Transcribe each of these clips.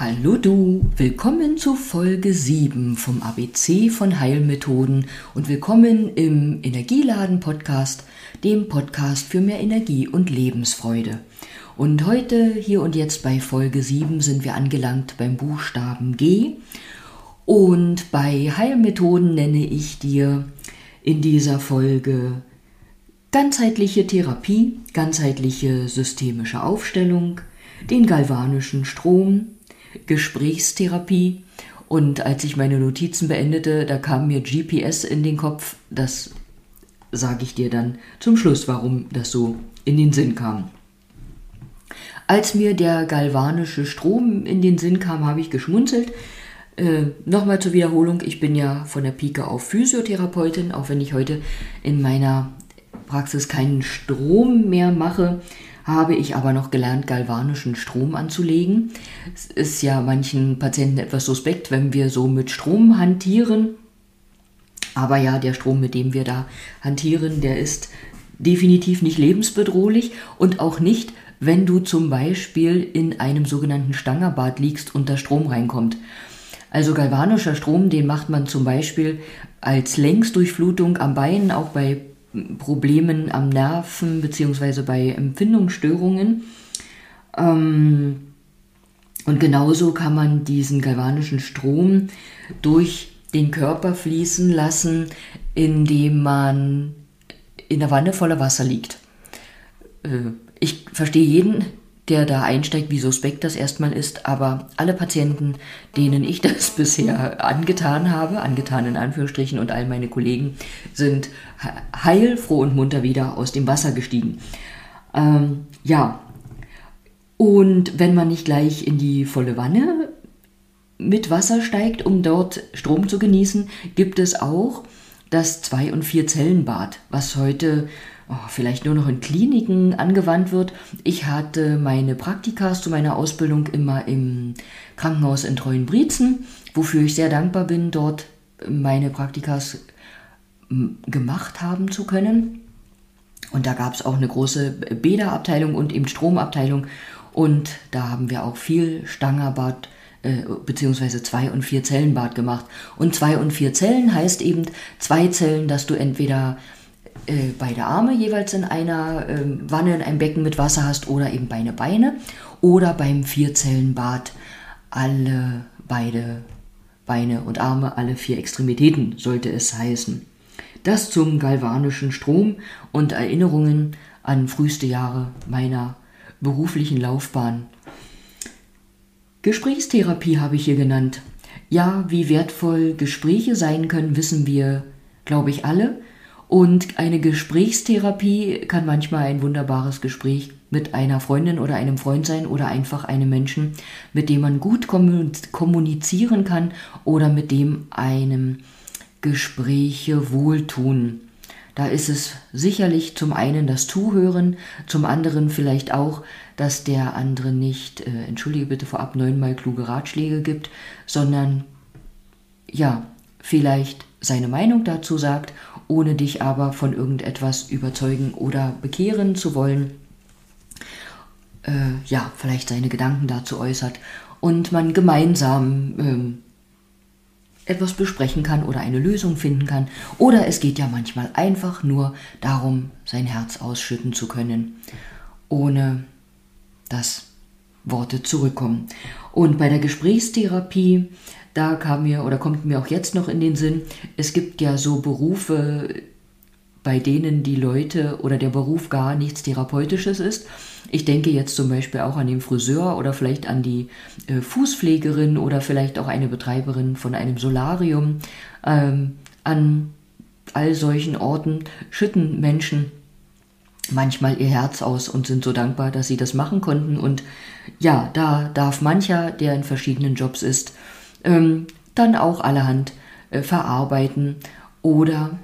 Hallo du, willkommen zu Folge 7 vom ABC von Heilmethoden und willkommen im Energieladen Podcast, dem Podcast für mehr Energie und Lebensfreude. Und heute, hier und jetzt bei Folge 7 sind wir angelangt beim Buchstaben G und bei Heilmethoden nenne ich dir in dieser Folge ganzheitliche Therapie, ganzheitliche systemische Aufstellung, den galvanischen Strom, Gesprächstherapie. Und als ich meine Notizen beendete, da kam mir GPS in den Kopf. Das sage ich dir dann zum Schluss, warum das so in den Sinn kam. Als mir der galvanische Strom in den Sinn kam, habe ich geschmunzelt. Äh, Nochmal zur Wiederholung, ich bin ja von der Pike auf Physiotherapeutin, auch wenn ich heute in meiner Praxis keinen Strom mehr mache, habe ich aber noch gelernt, galvanischen Strom anzulegen. Es ist ja manchen Patienten etwas suspekt, wenn wir so mit Strom hantieren. Aber ja, der Strom, mit dem wir da hantieren, der ist definitiv nicht lebensbedrohlich und auch nicht, wenn du zum Beispiel in einem sogenannten Stangerbad liegst und da Strom reinkommt. Also galvanischer Strom, den macht man zum Beispiel als Längsdurchflutung am Bein, auch bei Problemen am Nerven bzw. bei Empfindungsstörungen. Ähm, und genauso kann man diesen galvanischen Strom durch den Körper fließen lassen, indem man in der Wanne voller Wasser liegt. Äh, ich verstehe jeden, der da einsteigt, wie suspekt das erstmal ist. Aber alle Patienten, denen ich das bisher angetan habe, angetan in Anführungsstrichen und all meine Kollegen, sind heil, froh und munter wieder aus dem Wasser gestiegen. Ähm, ja, und wenn man nicht gleich in die volle Wanne mit Wasser steigt, um dort Strom zu genießen, gibt es auch das Zwei- und Vier-Zellen-Bad, was heute vielleicht nur noch in Kliniken angewandt wird. Ich hatte meine Praktikas zu meiner Ausbildung immer im Krankenhaus in Treuenbrietzen, wofür ich sehr dankbar bin, dort meine Praktikas gemacht haben zu können. Und da gab es auch eine große Bäderabteilung und eben Stromabteilung. Und da haben wir auch viel Stangerbad äh, beziehungsweise zwei und vier Zellenbad gemacht. Und zwei und vier Zellen heißt eben zwei Zellen, dass du entweder äh, beide Arme jeweils in einer äh, Wanne, in einem Becken mit Wasser hast oder eben beide Beine. Oder beim Vierzellenbad alle beide Beine und Arme, alle vier Extremitäten sollte es heißen. Das zum galvanischen Strom und Erinnerungen an früheste Jahre meiner beruflichen Laufbahn. Gesprächstherapie habe ich hier genannt. Ja, wie wertvoll Gespräche sein können, wissen wir, glaube ich, alle. Und eine Gesprächstherapie kann manchmal ein wunderbares Gespräch mit einer Freundin oder einem Freund sein oder einfach einem Menschen, mit dem man gut kommunizieren kann oder mit dem einem Gespräche wohltun. Da ist es sicherlich zum einen das Zuhören, zum anderen vielleicht auch, dass der andere nicht, äh, entschuldige bitte vorab, neunmal kluge Ratschläge gibt, sondern ja, vielleicht seine Meinung dazu sagt ohne dich aber von irgendetwas überzeugen oder bekehren zu wollen, äh, ja, vielleicht seine Gedanken dazu äußert und man gemeinsam äh, etwas besprechen kann oder eine Lösung finden kann. Oder es geht ja manchmal einfach nur darum, sein Herz ausschütten zu können, ohne dass Worte zurückkommen. Und bei der Gesprächstherapie da kam mir oder kommt mir auch jetzt noch in den Sinn, es gibt ja so Berufe, bei denen die Leute oder der Beruf gar nichts Therapeutisches ist. Ich denke jetzt zum Beispiel auch an den Friseur oder vielleicht an die äh, Fußpflegerin oder vielleicht auch eine Betreiberin von einem Solarium. Ähm, an all solchen Orten schütten Menschen manchmal ihr Herz aus und sind so dankbar, dass sie das machen konnten. Und ja, da darf mancher, der in verschiedenen Jobs ist, ähm, dann auch allerhand äh, verarbeiten oder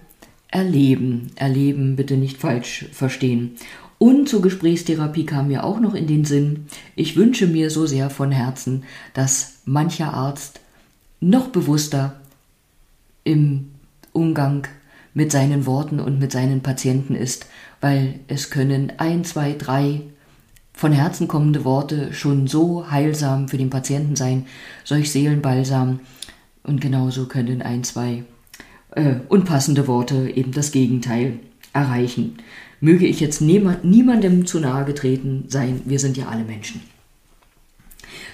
erleben. Erleben bitte nicht falsch verstehen. Und zur Gesprächstherapie kam mir auch noch in den Sinn, ich wünsche mir so sehr von Herzen, dass mancher Arzt noch bewusster im Umgang mit seinen Worten und mit seinen Patienten ist, weil es können ein, zwei, drei von Herzen kommende Worte schon so heilsam für den Patienten sein, solch Seelenbalsam. Und genauso können ein, zwei äh, unpassende Worte eben das Gegenteil erreichen. Möge ich jetzt niemandem zu nahe getreten sein, wir sind ja alle Menschen.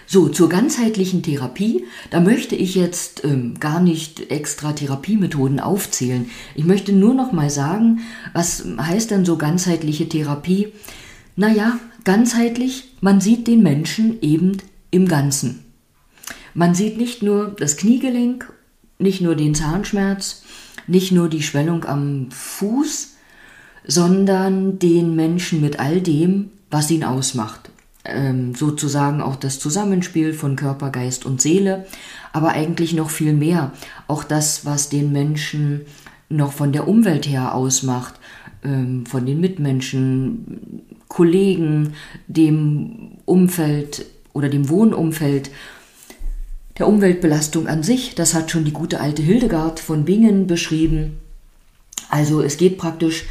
So, zur ganzheitlichen Therapie, da möchte ich jetzt ähm, gar nicht extra Therapiemethoden aufzählen. Ich möchte nur noch mal sagen, was heißt denn so ganzheitliche Therapie? Naja, ganzheitlich, man sieht den Menschen eben im Ganzen. Man sieht nicht nur das Kniegelenk, nicht nur den Zahnschmerz, nicht nur die Schwellung am Fuß, sondern den Menschen mit all dem, was ihn ausmacht ähm, sozusagen auch das Zusammenspiel von Körper, Geist und Seele, aber eigentlich noch viel mehr. Auch das, was den Menschen noch von der Umwelt her ausmacht, ähm, von den Mitmenschen, Kollegen, dem Umfeld oder dem Wohnumfeld, der Umweltbelastung an sich. Das hat schon die gute alte Hildegard von Bingen beschrieben. Also es geht praktisch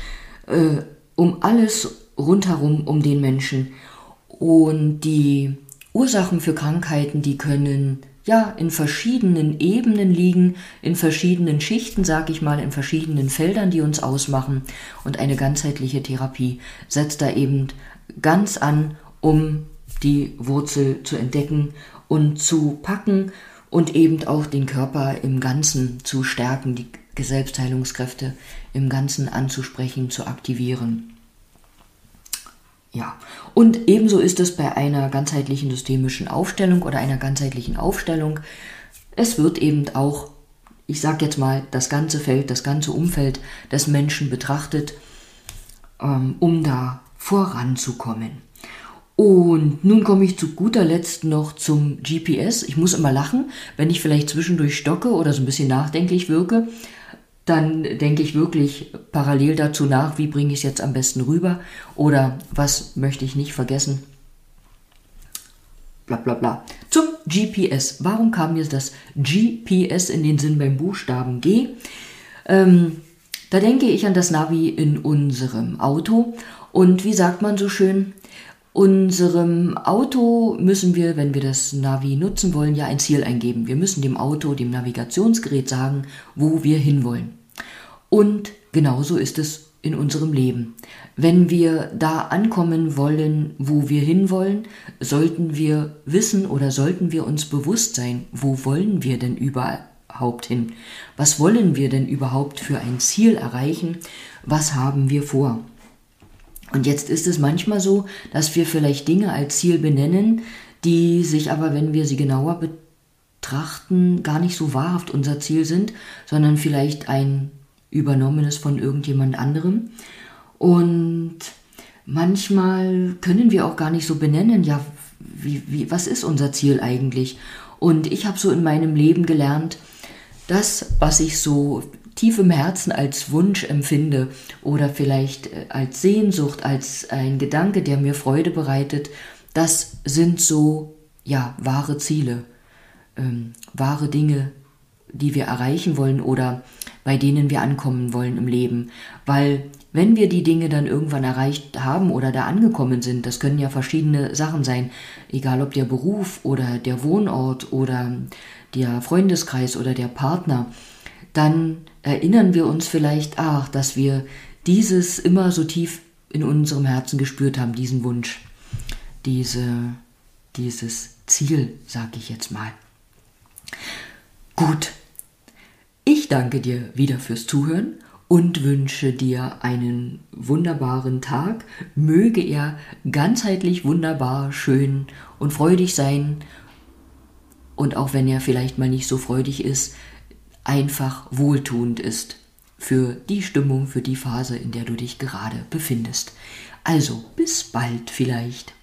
äh, um alles rundherum um den Menschen. Und die Ursachen für Krankheiten, die können ja in verschiedenen Ebenen liegen, in verschiedenen Schichten, sag ich mal, in verschiedenen Feldern, die uns ausmachen. Und eine ganzheitliche Therapie setzt da eben ganz an, um die Wurzel zu entdecken und zu packen und eben auch den Körper im Ganzen zu stärken, die Selbstheilungskräfte im Ganzen anzusprechen, zu aktivieren. Ja, und ebenso ist es bei einer ganzheitlichen systemischen Aufstellung oder einer ganzheitlichen Aufstellung. Es wird eben auch, ich sage jetzt mal, das ganze Feld, das ganze Umfeld des Menschen betrachtet, ähm, um da voranzukommen. Und nun komme ich zu guter Letzt noch zum GPS. Ich muss immer lachen, wenn ich vielleicht zwischendurch stocke oder so ein bisschen nachdenklich wirke dann denke ich wirklich parallel dazu nach, wie bringe ich es jetzt am besten rüber oder was möchte ich nicht vergessen. Bla bla bla. Zum GPS. Warum kam mir das GPS in den Sinn beim Buchstaben G? Ähm, da denke ich an das Navi in unserem Auto. Und wie sagt man so schön, unserem Auto müssen wir, wenn wir das Navi nutzen wollen, ja ein Ziel eingeben. Wir müssen dem Auto, dem Navigationsgerät sagen, wo wir hinwollen. Und genauso ist es in unserem Leben. Wenn wir da ankommen wollen, wo wir hinwollen, sollten wir wissen oder sollten wir uns bewusst sein, wo wollen wir denn überhaupt hin? Was wollen wir denn überhaupt für ein Ziel erreichen? Was haben wir vor? Und jetzt ist es manchmal so, dass wir vielleicht Dinge als Ziel benennen, die sich aber, wenn wir sie genauer betrachten, gar nicht so wahrhaft unser Ziel sind, sondern vielleicht ein übernommenes von irgendjemand anderem. Und manchmal können wir auch gar nicht so benennen, ja, wie, wie, was ist unser Ziel eigentlich? Und ich habe so in meinem Leben gelernt, das, was ich so tief im Herzen als Wunsch empfinde oder vielleicht äh, als Sehnsucht, als ein Gedanke, der mir Freude bereitet, das sind so, ja, wahre Ziele, ähm, wahre Dinge, die wir erreichen wollen oder bei denen wir ankommen wollen im Leben. Weil wenn wir die Dinge dann irgendwann erreicht haben oder da angekommen sind, das können ja verschiedene Sachen sein, egal ob der Beruf oder der Wohnort oder der Freundeskreis oder der Partner, dann erinnern wir uns vielleicht, ach, dass wir dieses immer so tief in unserem Herzen gespürt haben, diesen Wunsch, diese, dieses Ziel, sag ich jetzt mal. Gut, ich danke dir wieder fürs Zuhören und wünsche dir einen wunderbaren Tag. Möge er ganzheitlich wunderbar, schön und freudig sein. Und auch wenn er vielleicht mal nicht so freudig ist, einfach wohltuend ist für die Stimmung, für die Phase, in der du dich gerade befindest. Also bis bald vielleicht.